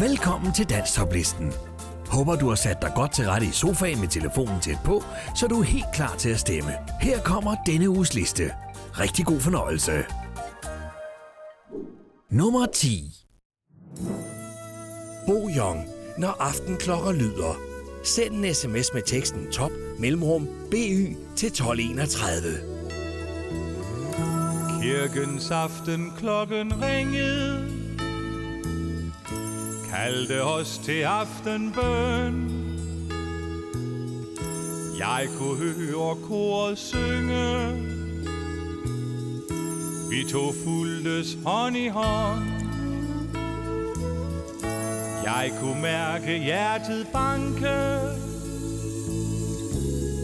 Velkommen til Danstoplisten. Håber du har sat dig godt til rette i sofaen med telefonen tæt på, så du er helt klar til at stemme. Her kommer denne uges liste. Rigtig god fornøjelse. Nummer 10. Bo Young, når aftenklokker lyder. Send en sms med teksten top mellemrum BY til 1231. Kirkens aften klokken ringede Kaldte os til aftenbøn. Jeg kunne høre koret synge. Vi tog fuldtes hånd i hånd. Jeg kunne mærke hjertet banke.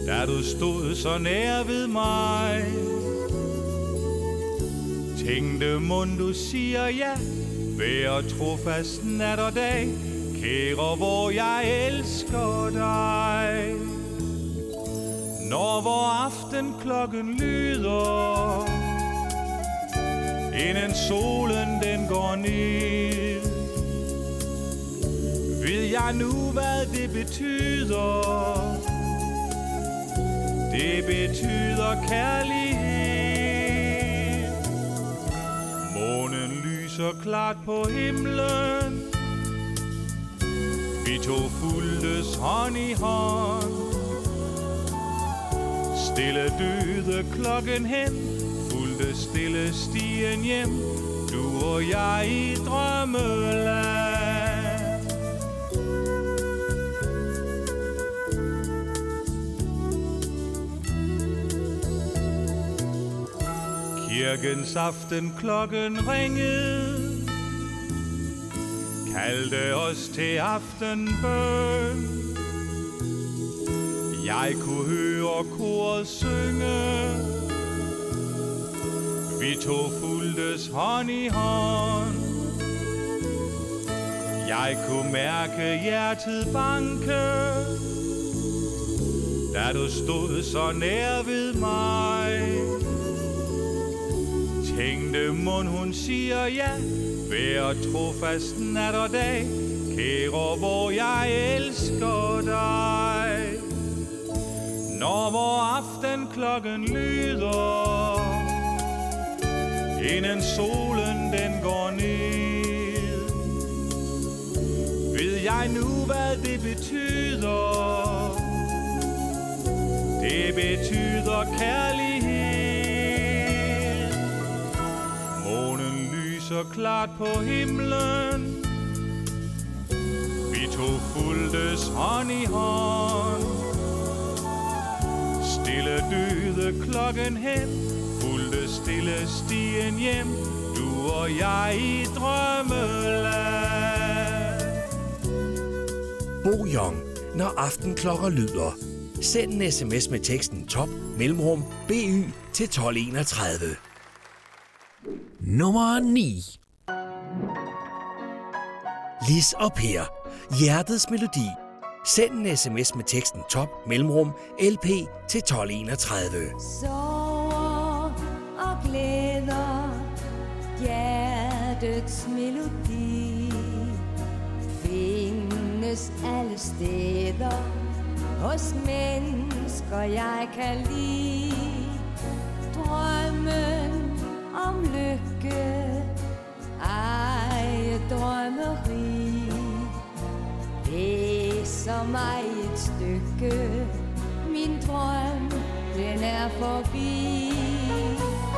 Da du stod så nær ved mig Tænkte mund du siger ja? Vær trofast nat og dag Kære hvor jeg elsker dig. Når vor aften klokken lyder Inden solen den går ned Ved jeg nu hvad det betyder. Det betyder kærlighed. Så klart på himlen. Vi to fuldtes hånd i hånd. Stille døde klokken hen Fulgte stille stien hjem. Du og jeg i drømmeland. Kirkens aften klokken ringede. Kaldte os til aftenbøn. Jeg kunne høre koret synge. Vi to fuldtes hånd i hånd. Jeg kunne mærke hjertet banke. Da du stod så nær ved mig Tænkte mund hun siger ja? Vær trofast nat og dag Kære hvor jeg elsker dig. Når vor aften klokken lyder Inden solen den går ned Ved jeg nu hvad det betyder. Det betyder kærlighed. Så klart på himlen Vi to fuldtes hånd i hånd Stille døde klokken hen Fulgte stille stien hjem Du og jeg i drømmeland Bo Young, når aftenklokker lyder. Send en sms med teksten top mellemrum BY til 1231. Nummer 9. Lis og Per. Hjertets melodi. Send en sms med teksten top mellemrum LP til 1231. Sover og glæder Hjertets melodi Findes alle steder Hos mennesker jeg kan lide Drømmen om lykke Ej, drømmeri. Læser mig et stykke. Min drøm, den er forbi.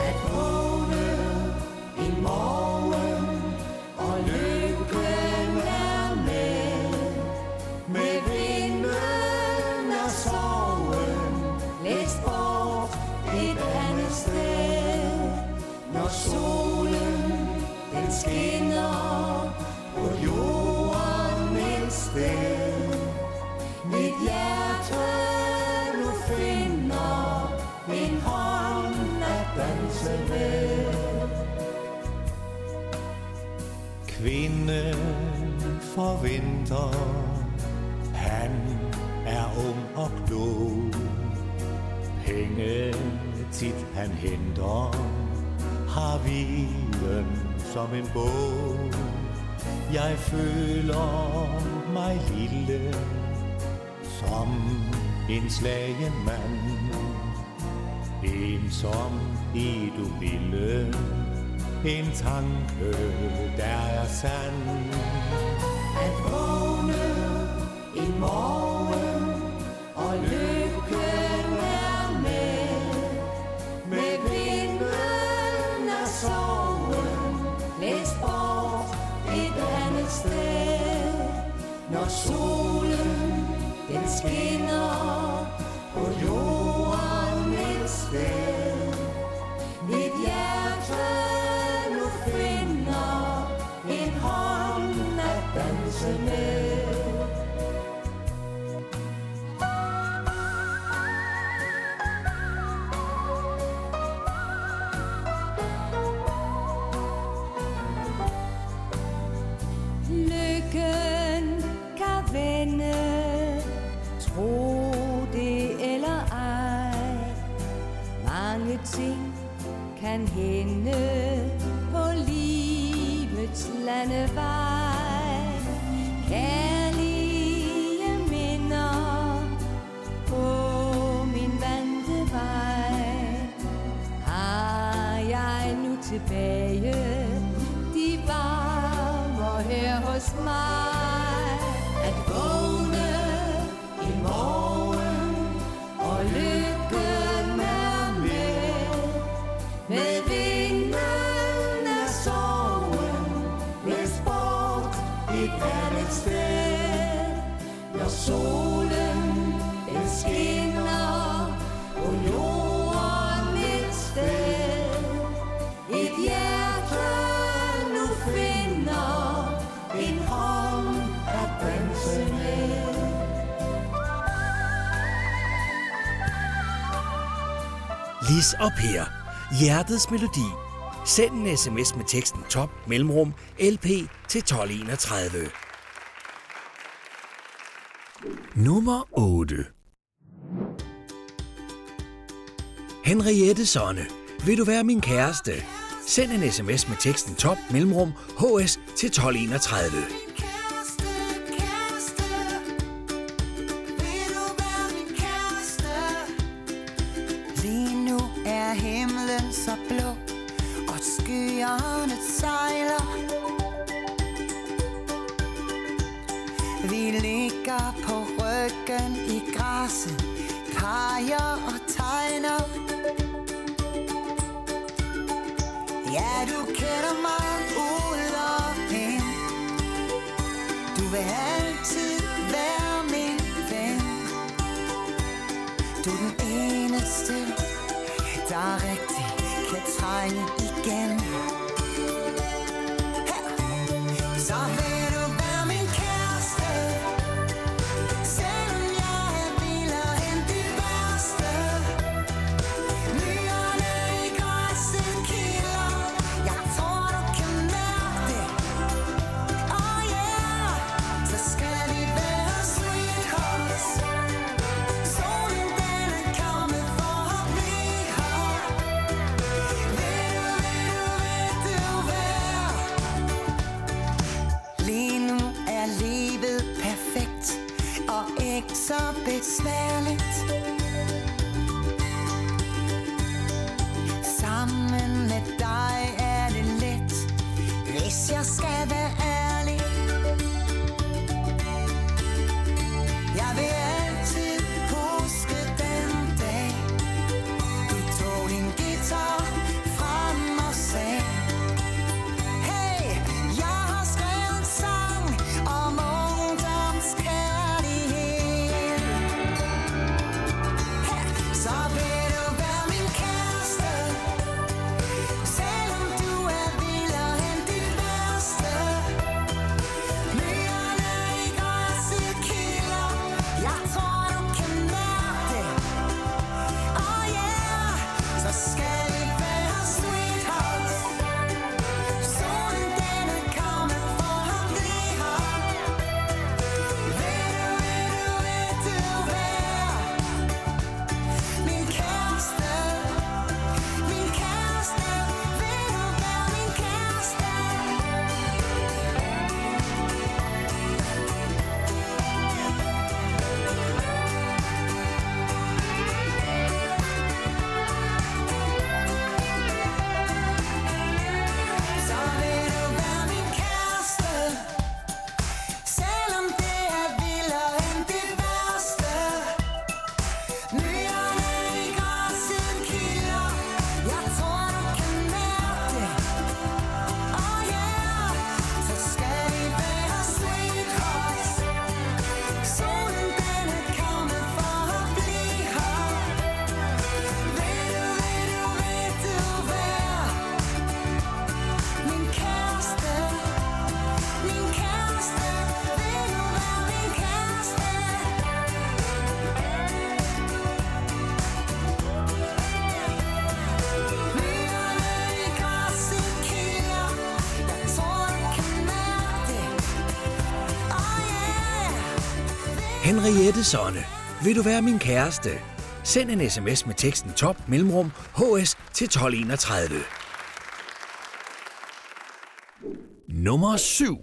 At vågne en morgen Og lykken tit han henter Har viden som en bog. Jeg føler mig lille Som en slagen mand. Ensom i du ville En tanke der er sand. At vågne en morgen sua. Chris og Per. Hjertets melodi. Send en sms med teksten top mellemrum LP til 1231. Nummer 8 Henriette Sonne, vil du være min kæreste? Send en sms med teksten top mellemrum HS til 1231. ikke så besværligt. Sammen med dig er det let. Hvis jeg skal være Henriette Sonne, vil du være min kæreste? Send en sms med teksten top mellemrum hs til 1231. Nummer 7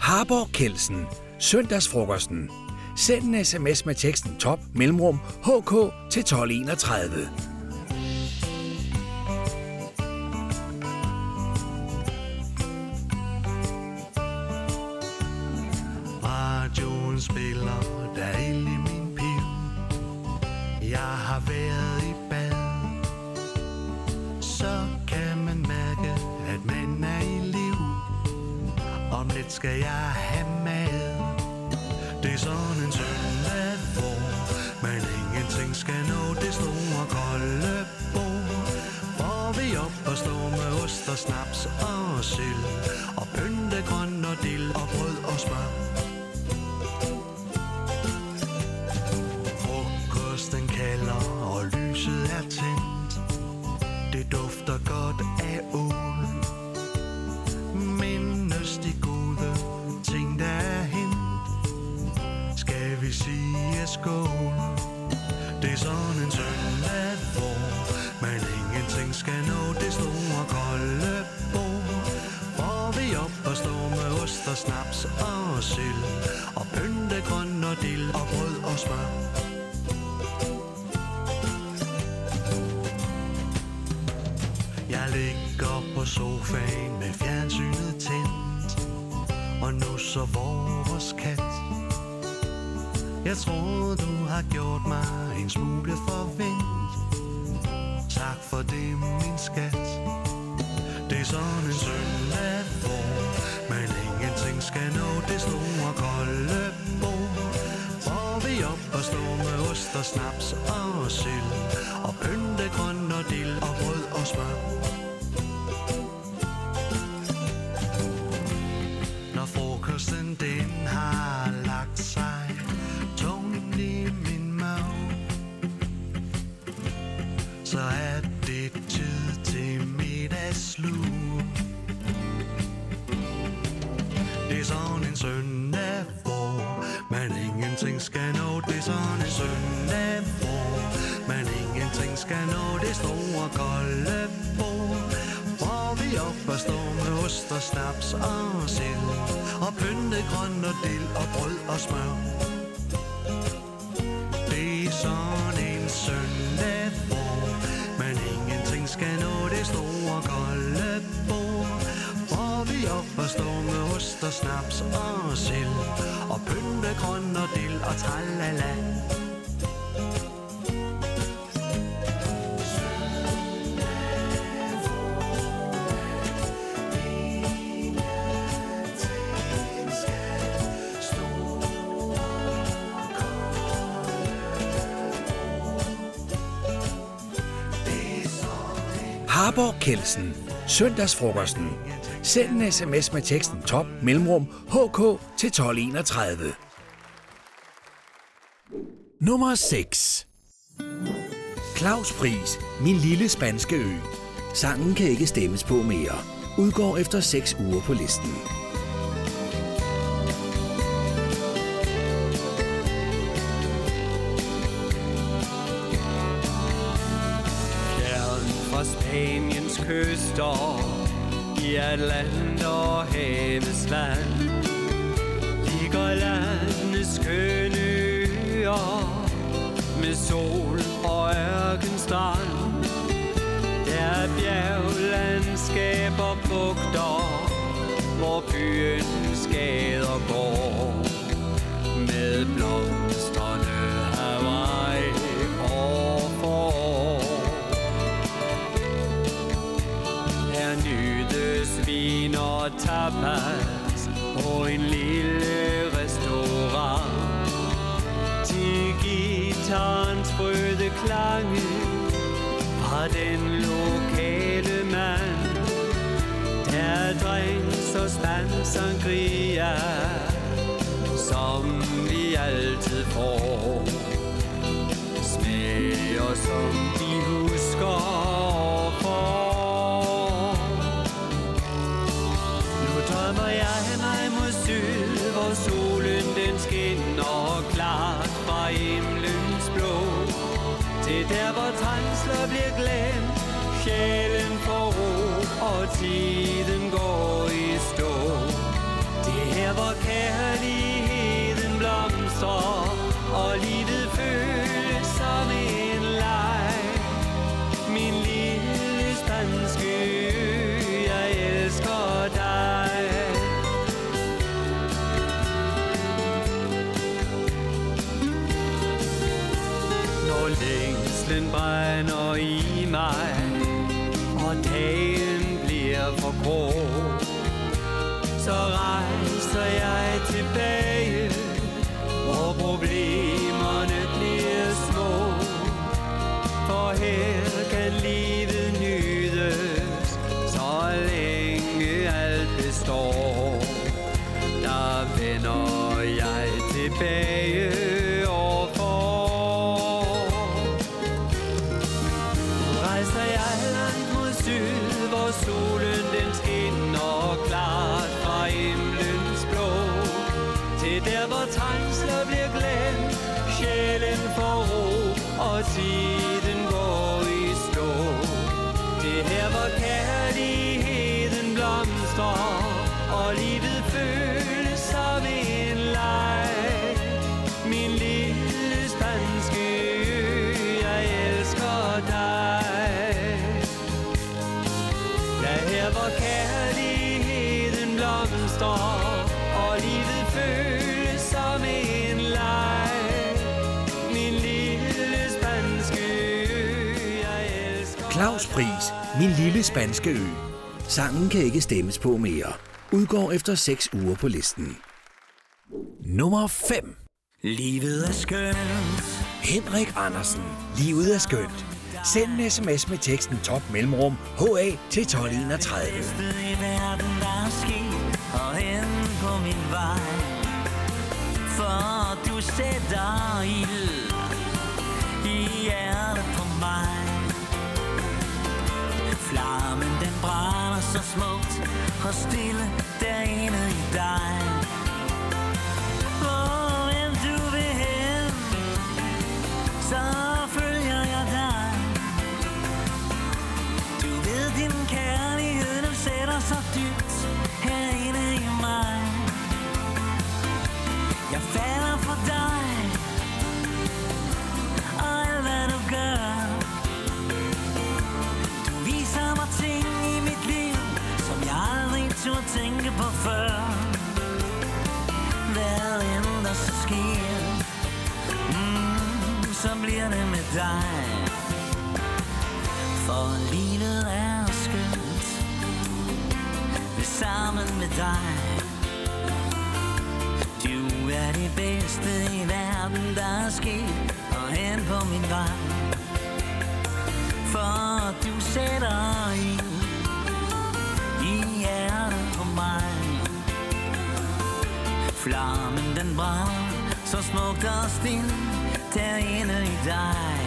Harborg Kelsen. Søndagsfrokosten. Send en sms med teksten top mellemrum hk til 1231. Om skal jeg have mad. Det er sådan en søndag, hvor man ingenting skal nå Det store kolde bord. Hvor vi op og står med ost og snaps og sild Og pyntegrøn og dild og brød og smør. Jeg tror du har gjort mig en smule forvent Tak for det min skat. Det er sådan en søndag hvor Man ingenting skal nå det store kolde bord. Hvor vi op og stå med ost og snaps og sild Og pynte grøn og dild og brød og smør. Grøn og dild og brød og smør. Harborg Kelsen. Søndagsfrokosten. Send en sms med teksten top mellemrum hk til 1231. Nummer 6 Claus Pris, Min lille spanske ø. Sangen kan ikke stemmes på mere. Udgår efter 6 uger på listen. Kyster I Atlant og havets vand Ligger landets skønne øer Med sol og ørkenstrand Der er bjerglandskaber bugter Hvor byen tapas på en lille restaurant. Til gitarens sprøde klange fra den lokale mand. Der drinks og spand sangria, som vi altid får. Smager som Til der, hvor trængsler bliver glemt. Sjælen får ro, og tiden går i stå. Det er her, hvor kærligheden blomstrer. Jeg blomstrer, og livet føles som en leg. Min lille spanske ø, jeg elsker Claus Pris, Min lille spanske ø. Sangen kan ikke stemmes på mere. Udgår efter 6 uger på listen. Nummer 5. Livet er skønt. Henrik Andersen. Livet er skønt. Send en sms med teksten top mellemrum HA til 1231. bedste i verden, der er sket og hen på min vej. For du sætter ild I hjertet på mig. Flammen den brænder så smukt Og stille derinde i turde tænke på før. Hvad end der så sker, mm, så bliver det med dig. For livet er skønt. Ved sammen med dig. Du er det bedste i verden, der er sket. Og hen på min vej. For du sætter I Flammen den brænder Så smukt og stille Derinde er i dig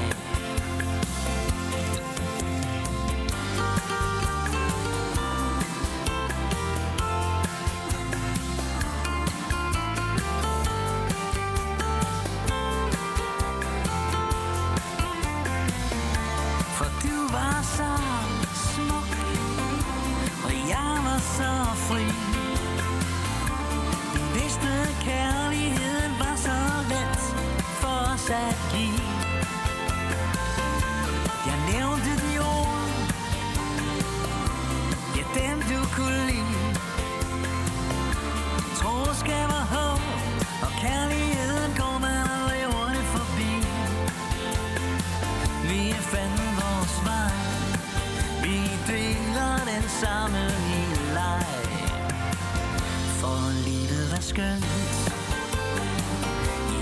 livet er skønt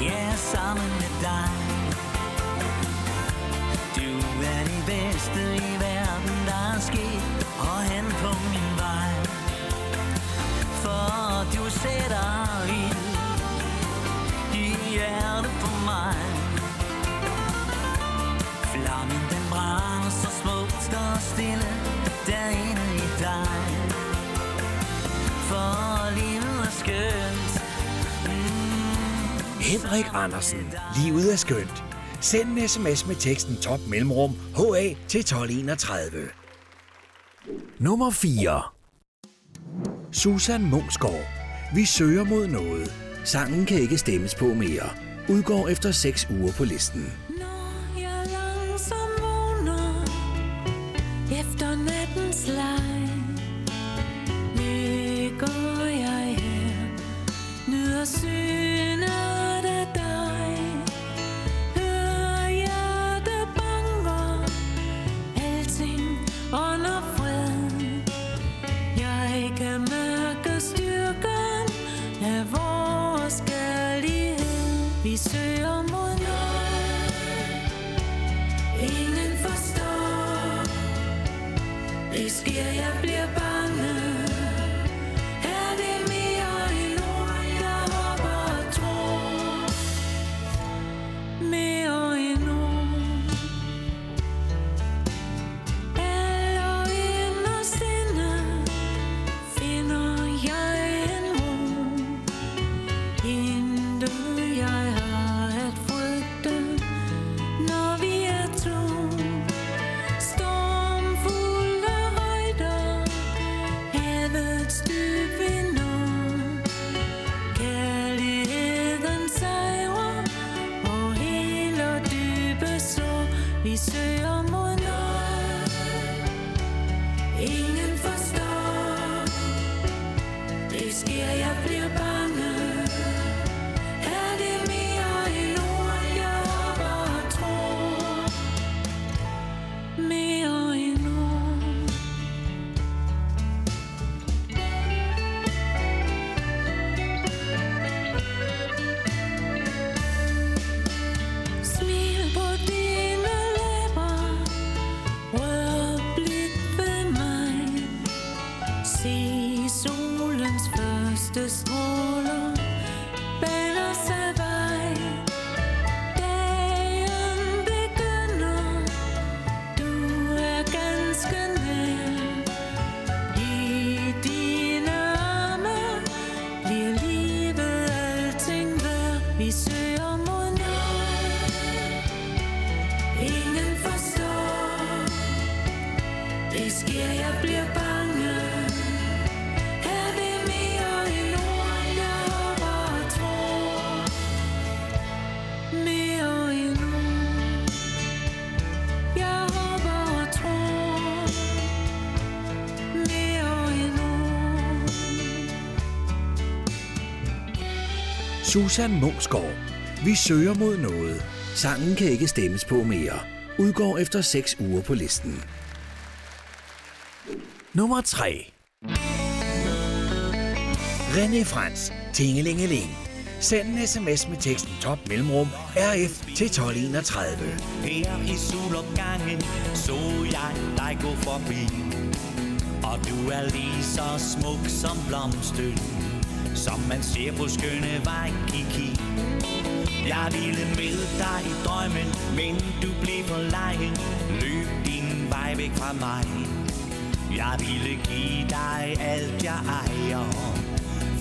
Ja, sammen med dig. Du er det bedste i verden, der er sket Og hen på min vej. For du sætter ild I hjertet på mig. Flammen den brænder så smukt og stille derinde i dig. For livet er skønt. Henrik Andersen. Livet er skønt. Send en sms med teksten top mellemrum HA til 1231. Nummer 4. Susan Mungsgaard. Vi søger mod noget. Sangen kan ikke stemmes på mere. Udgår efter 6 uger på listen. Susan Mungsgaard. Vi søger mod noget. Sangen kan ikke stemmes på mere. Udgår efter 6 uger på listen. Nummer 3. René Frans. Tingelingeling. Send en sms med teksten top mellemrum RF til 1231. Her i solopgangen så jeg dig gå forbi Og du er lige så smuk som blomsten som man ser på skønne vej, Kiki. Jeg ville med dig i drømmen Men du blev for lejen. Løb din vej væk fra mig. Jeg ville give dig alt jeg ejer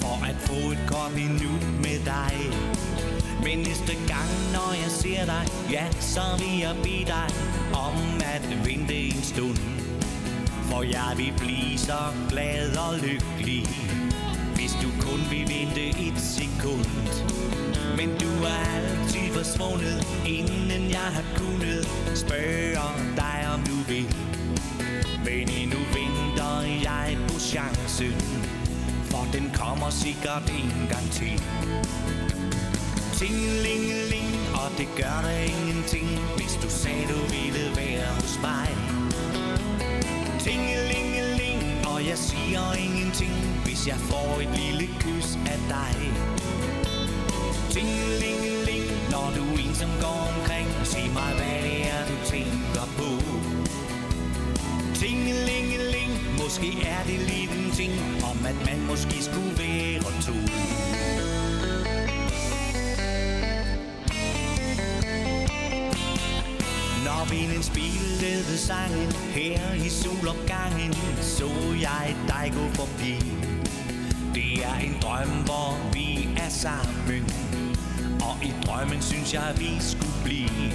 For at få et kort minut med dig. Men næste gang, når jeg ser dig, ja, så vil jeg bede dig om at vente en stund. For jeg vil blive så glad og lykkelig, du kun vil vente et sekund. Men du er altid forsvundet, inden jeg har kunnet spørge dig, om du vil. Men endnu venter jeg på chancen, for den kommer sikkert en gang til. Tingelingeling, og det gør der ingenting, hvis du sagde, du ville være hos mig. Tingelingeling, og jeg siger ingenting, jeg får et lille kys af dig. Tingelingeling, når du er ensom går omkring, sig mig, hvad det er, du tænker på. Tingelingeling, måske er det lidt en ting, om at man måske skulle være to. Når vinden spillede sangen her i solopgangen, så jeg dig gå forbi. Det er en drøm, hvor vi er sammen, og i drømmen synes jeg, vi skulle blive.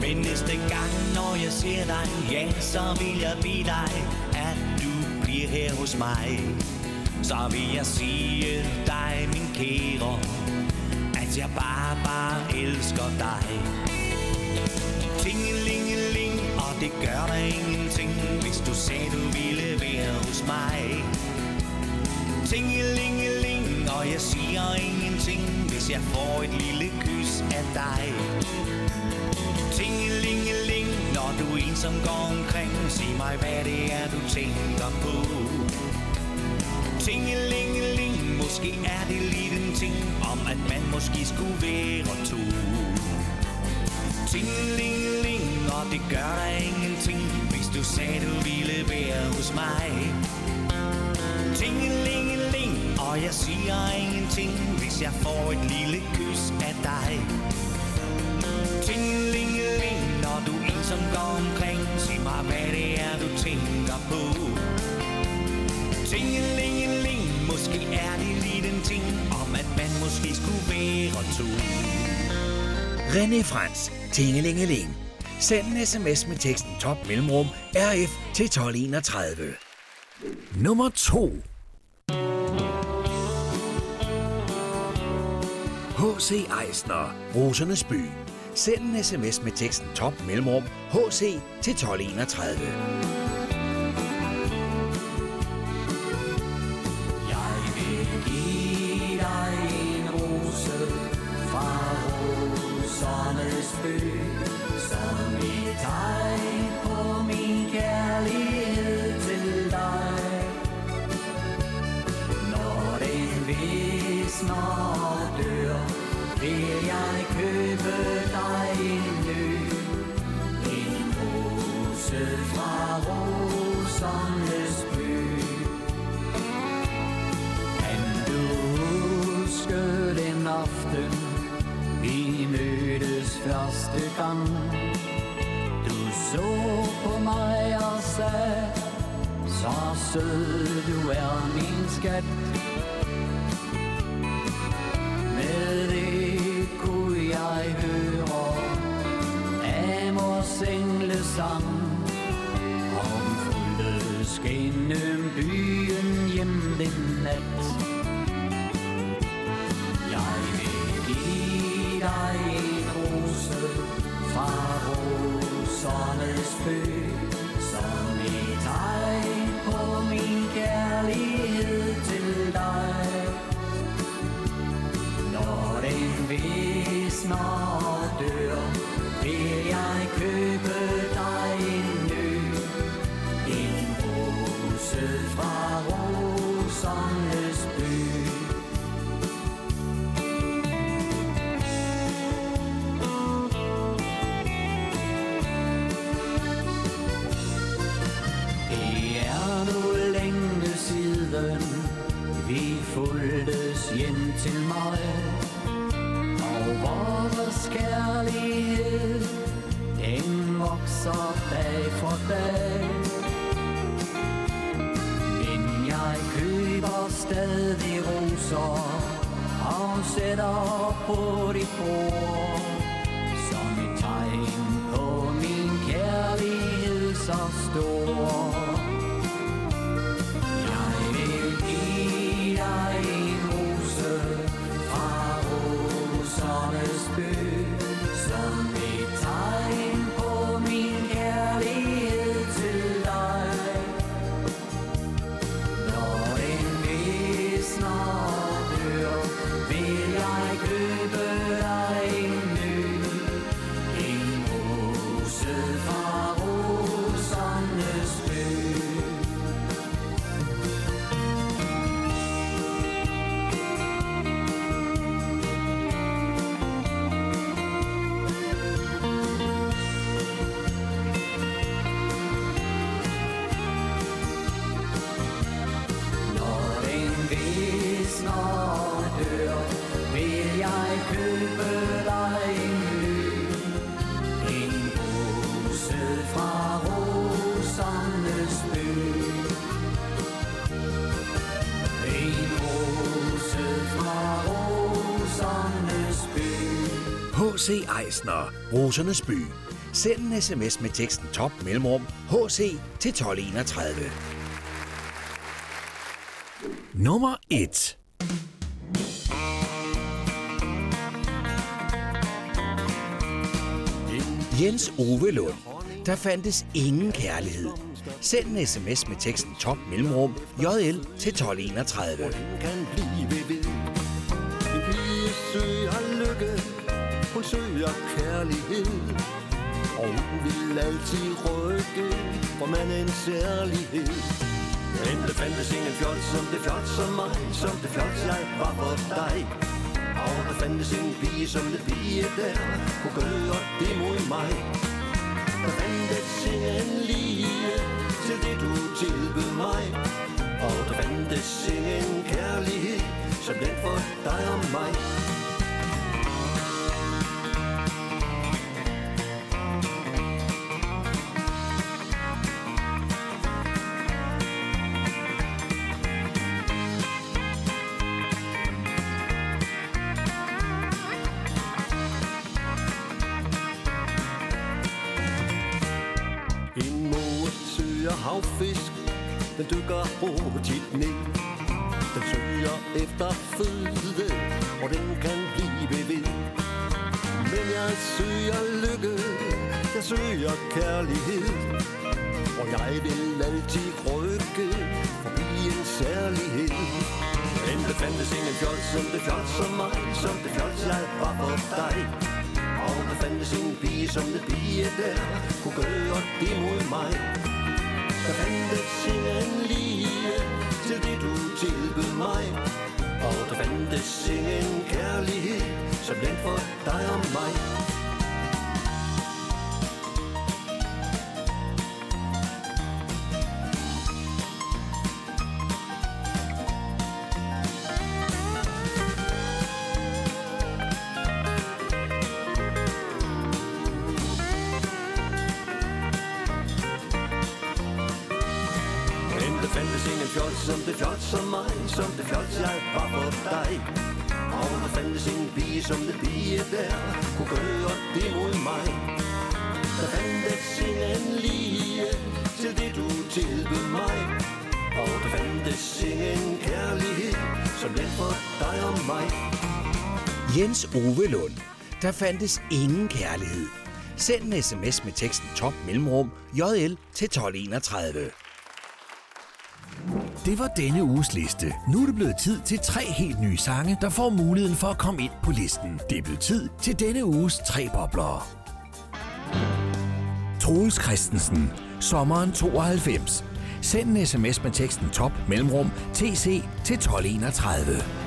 Men næste gang, når jeg ser dig, ja, så vil jeg bede dig at du bliver her hos mig. Så vil jeg sige dig, min kære At jeg bare, bare elsker dig. Tingelingeling, og det gør der ingenting Hvis du sagde, du ville være hos mig. Tingelingeling, og jeg siger ingenting Hvis jeg får et lille kys af dig. Tingelingeling, når du ensom går omkring Sig mig, hvad det er, du tænker på. Tingelingeling, måske er det lige den ting Om at man måske skulle være to. Tingelingeling, og det gør dig ingenting Hvis du sagde, du ville være hos mig og jeg siger ingenting Hvis jeg får et lille kys af dig Tingelingeling, når du ensom går omkring Sig mig, hvad det er, du tænker på Tingelingeling, måske er det lige den ting Om at man måske skulle være to René Frans, Tingelingeling. Send en sms med teksten top mellemrum RF til 1231. Nummer 2. H.C. Eisner, Rosernes by. Send en sms med teksten top mellemrum HC til 1231. så sød sætter på H.C. Eisner, Rosernes by. Send en sms med teksten top mellemrum HC til 1231. Nummer 1. Jens Ove Lund. Der fandtes ingen kærlighed. Send en sms med teksten top mellemrum JL til 1231. kan kærlighed. Og hun vil altid rykke for man er en særlighed. Men der fandtes ingen fjol som det fjol som mig, som det fjol jeg var for dig. Og der fandtes ingen pige som det pige der, kunne gøre det mod mig. Der fandtes ingen lige til det du tilbød mig. Og der fandtes ingen kærlighed, som den for dig og mig. Havfisk, den dykker hurtigt ned. Den søger efter føde, og den kan blive ved. Men jeg søger lykke, jeg søger kærlighed. Og jeg vil altid rykke forbi en særlighed. Men det fandtes ingen fjols som det fjols som mig, som det fjols jeg var for dig. Og der fandtes ingen pige som det pige der Kunne gøre det mod mig der fandtes ingen lige Til det du tilbød mig. Og der fandtes ingen kærlighed Som den for dig og mig. Mig Jens Ove Lund. Der fandtes ingen kærlighed. Send en sms med teksten top mellemrum JL til 1231. Det var denne uges liste. Nu er det blevet tid til tre helt nye sange, der får muligheden for at komme ind på listen. Det er blevet tid til denne uges tre bobler. Troels Christensen. Sommeren 92. Send en sms med teksten top mellemrum TC til 1231.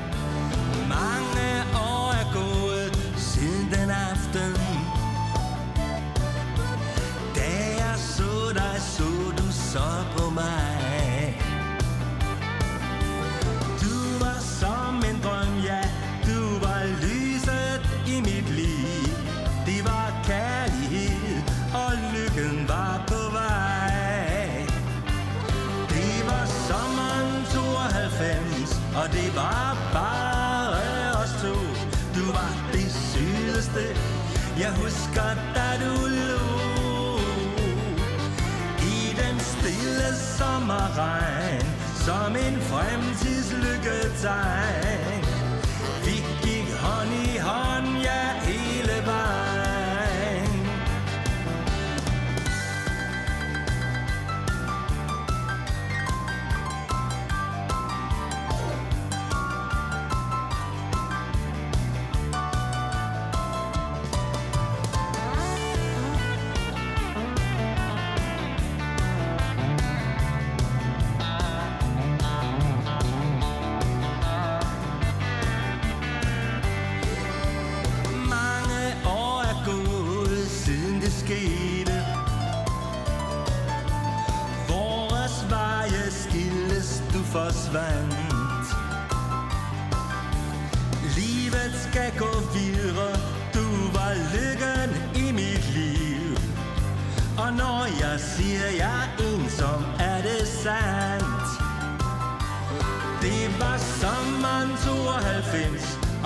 jeg husker, da du lå. I den stille sommerregn, som en fremtidslykketegn. Vi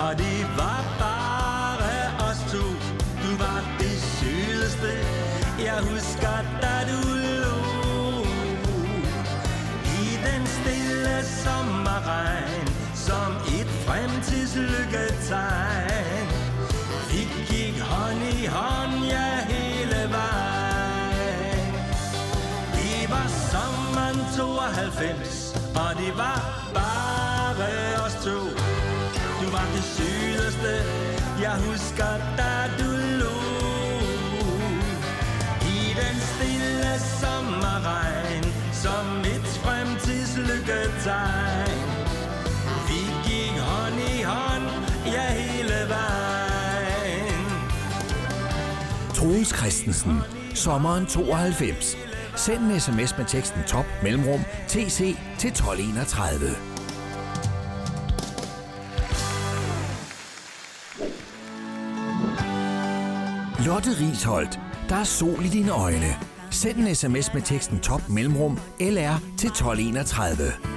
92, og vej Vi gik hånd i hånd, ja hele vejen Troels Christensen, sommeren 92 Send en sms med teksten top mellemrum tc til 1231. Lotte Risholdt, der er sol i dine øjne. Send en sms med teksten top mellemrum LR til 1231.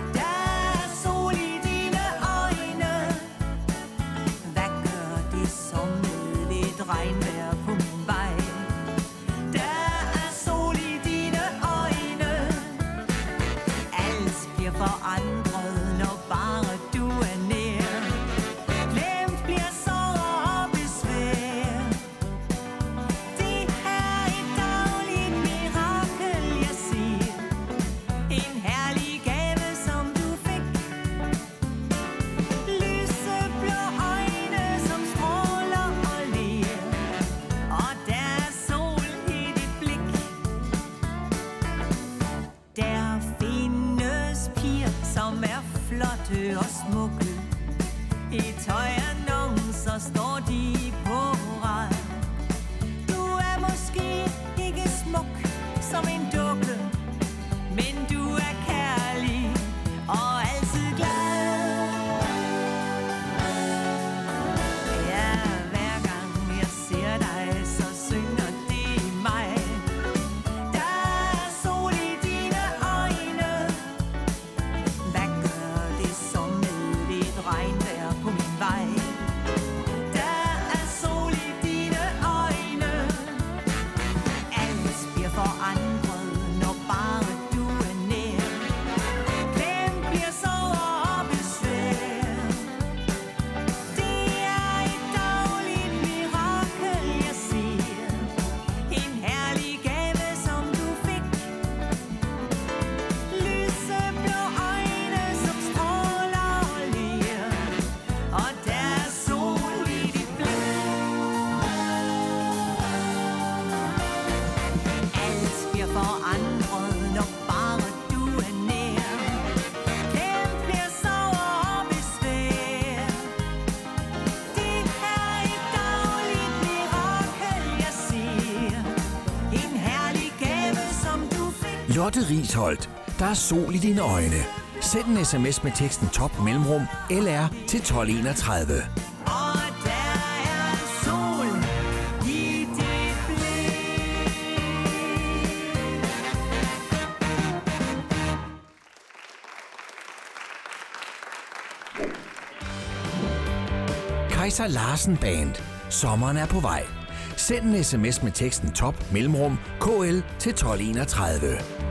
Lotte Risholdt. Der er sol i dine øjne. Send en sms med teksten top mellemrum LR til 1231. Kaiser Larsen Band. Sommeren er på vej. Send en sms med teksten top mellemrum KL til 1231.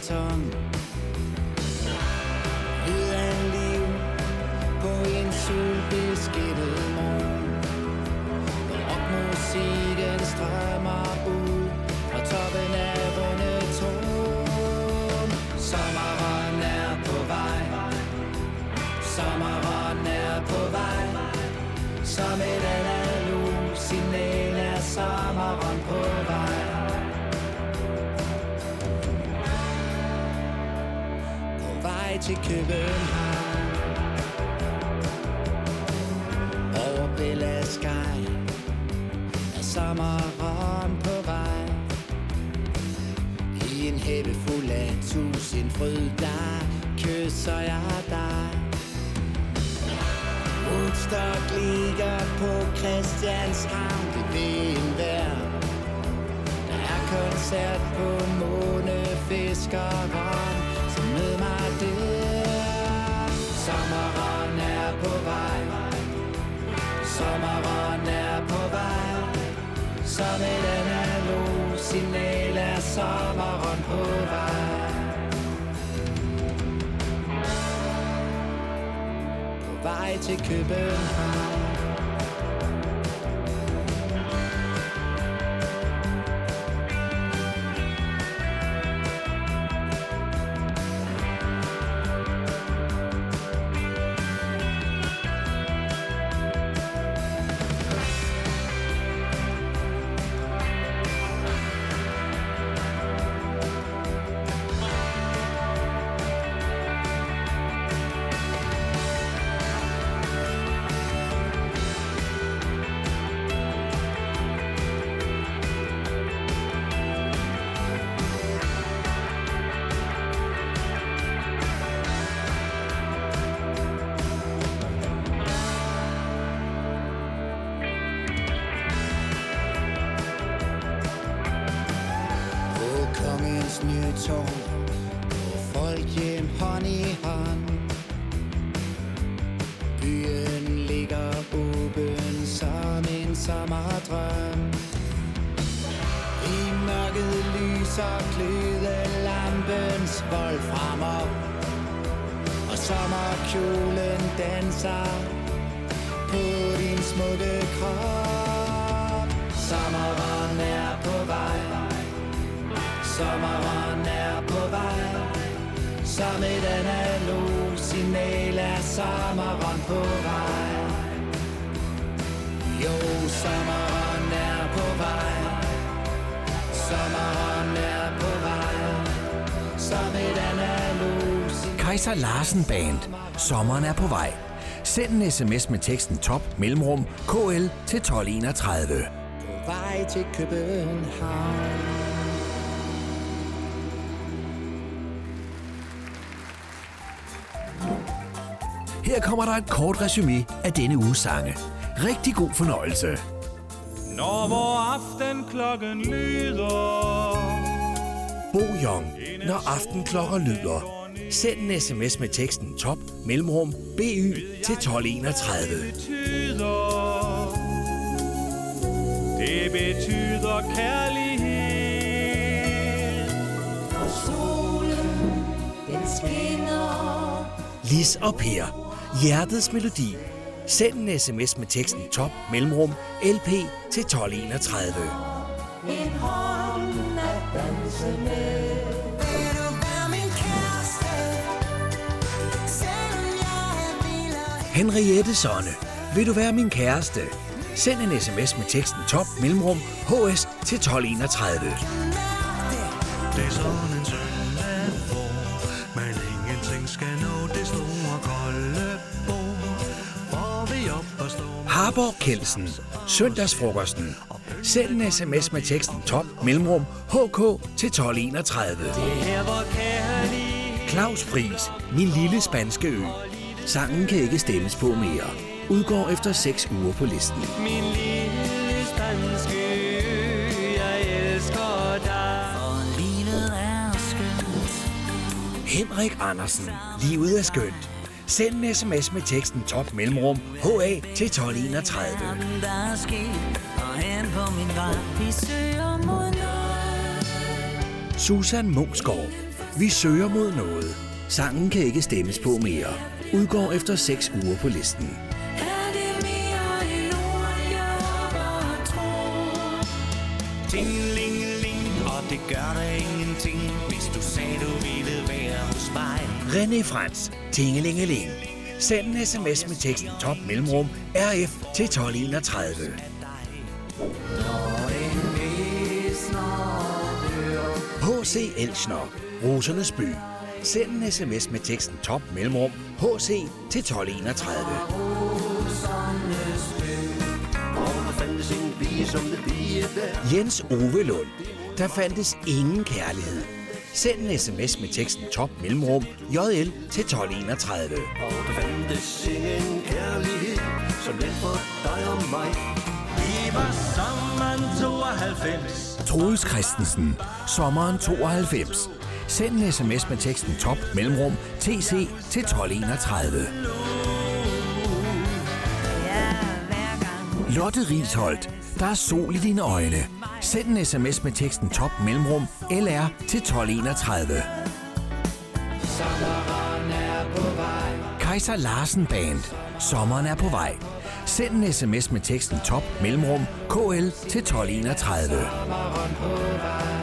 tongue. København Over Bella Sky Er sommeren på vej. I en hæppe fuld af tusind fryd Der kysser jeg dig. Woodstock ligger på Christianshavn Det vil en vær Der er koncert på månefiskeren Så mød mig der. Sommeren er på vej. Sommeren er på vej. Som et analog signal er sommeren på vej. På vej til København. Så lyser glødelampens vold frem op Og sommerkjolen danser på din smukke krop. Sommeren er på vej. Sommeren er på vej. Som et analog signal er sommeren på vej. Jo, sommeren er på vej. Kaiser Larsen Band. Sommeren er på vej. Send en sms med teksten top mellemrum KL til 1231. På vej til København Her kommer der et kort resume af denne uges sange. Rigtig god fornøjelse. Når vor aftenklokken lyder Bo Jong, når aftenklokker lyder. Send en sms med teksten top mellemrum BY til 1231. betyder Det betyder kærlighed Og solen, den skinner Lis og Per. Hjertets melodi. Send en sms med teksten top mellemrum LP til 1231. En hånd at danse med Vil du være min kæreste? Selvom jeg er vild og Henriette Sonne. Vil du være min kæreste? Send en sms med teksten top mellemrum HS til 1231. stå Harborg Kelsen. Søndagsfrokosten. Send en sms med teksten top mellemrum HK til 1231. Det er her, hvor kærlighed Claus Friis. Min lille spanske ø. Sangen kan ikke stemmes på mere. Udgår efter 6 uger på listen. Min lille spanske ø, jeg elsker dig. For livet er skønt Henrik Andersen. Livet er skønt. Send en sms med teksten top mellemrum HA til 1231. Verden, der er sket Og hen på min vej Vi søger mod noget Susan Mungsgaard. Vi søger mod noget. Sangen kan ikke stemmes på mere. Udgår efter 6 uger på listen. Det gør der ingenting, hvis du sagde, du ville være hos mig. René Frans. Tingelingeling. Send en sms med teksten top mellemrum RF til 1231. H.C. Elsner, Rosernes by. Send en sms med teksten top mellemrum HC til 1231. Jens Ove Lund. Der fandtes ingen kærlighed. Send en sms med teksten top mellemrum JL til 1231. Og der fandtes ingen kærlighed Som den for dig og mig Vi var sammen 92. Troels Christensen. Sommeren 92. Send en sms med teksten top mellemrum TC til 1231. Ja, hver gang Lotte Risholdt, der er sol i dine øjne. Send en sms med teksten top mellemrum LR til 1231. Kaiser Larsen Band. Sommeren er på vej. Send en sms med teksten top mellemrum KL til 1231.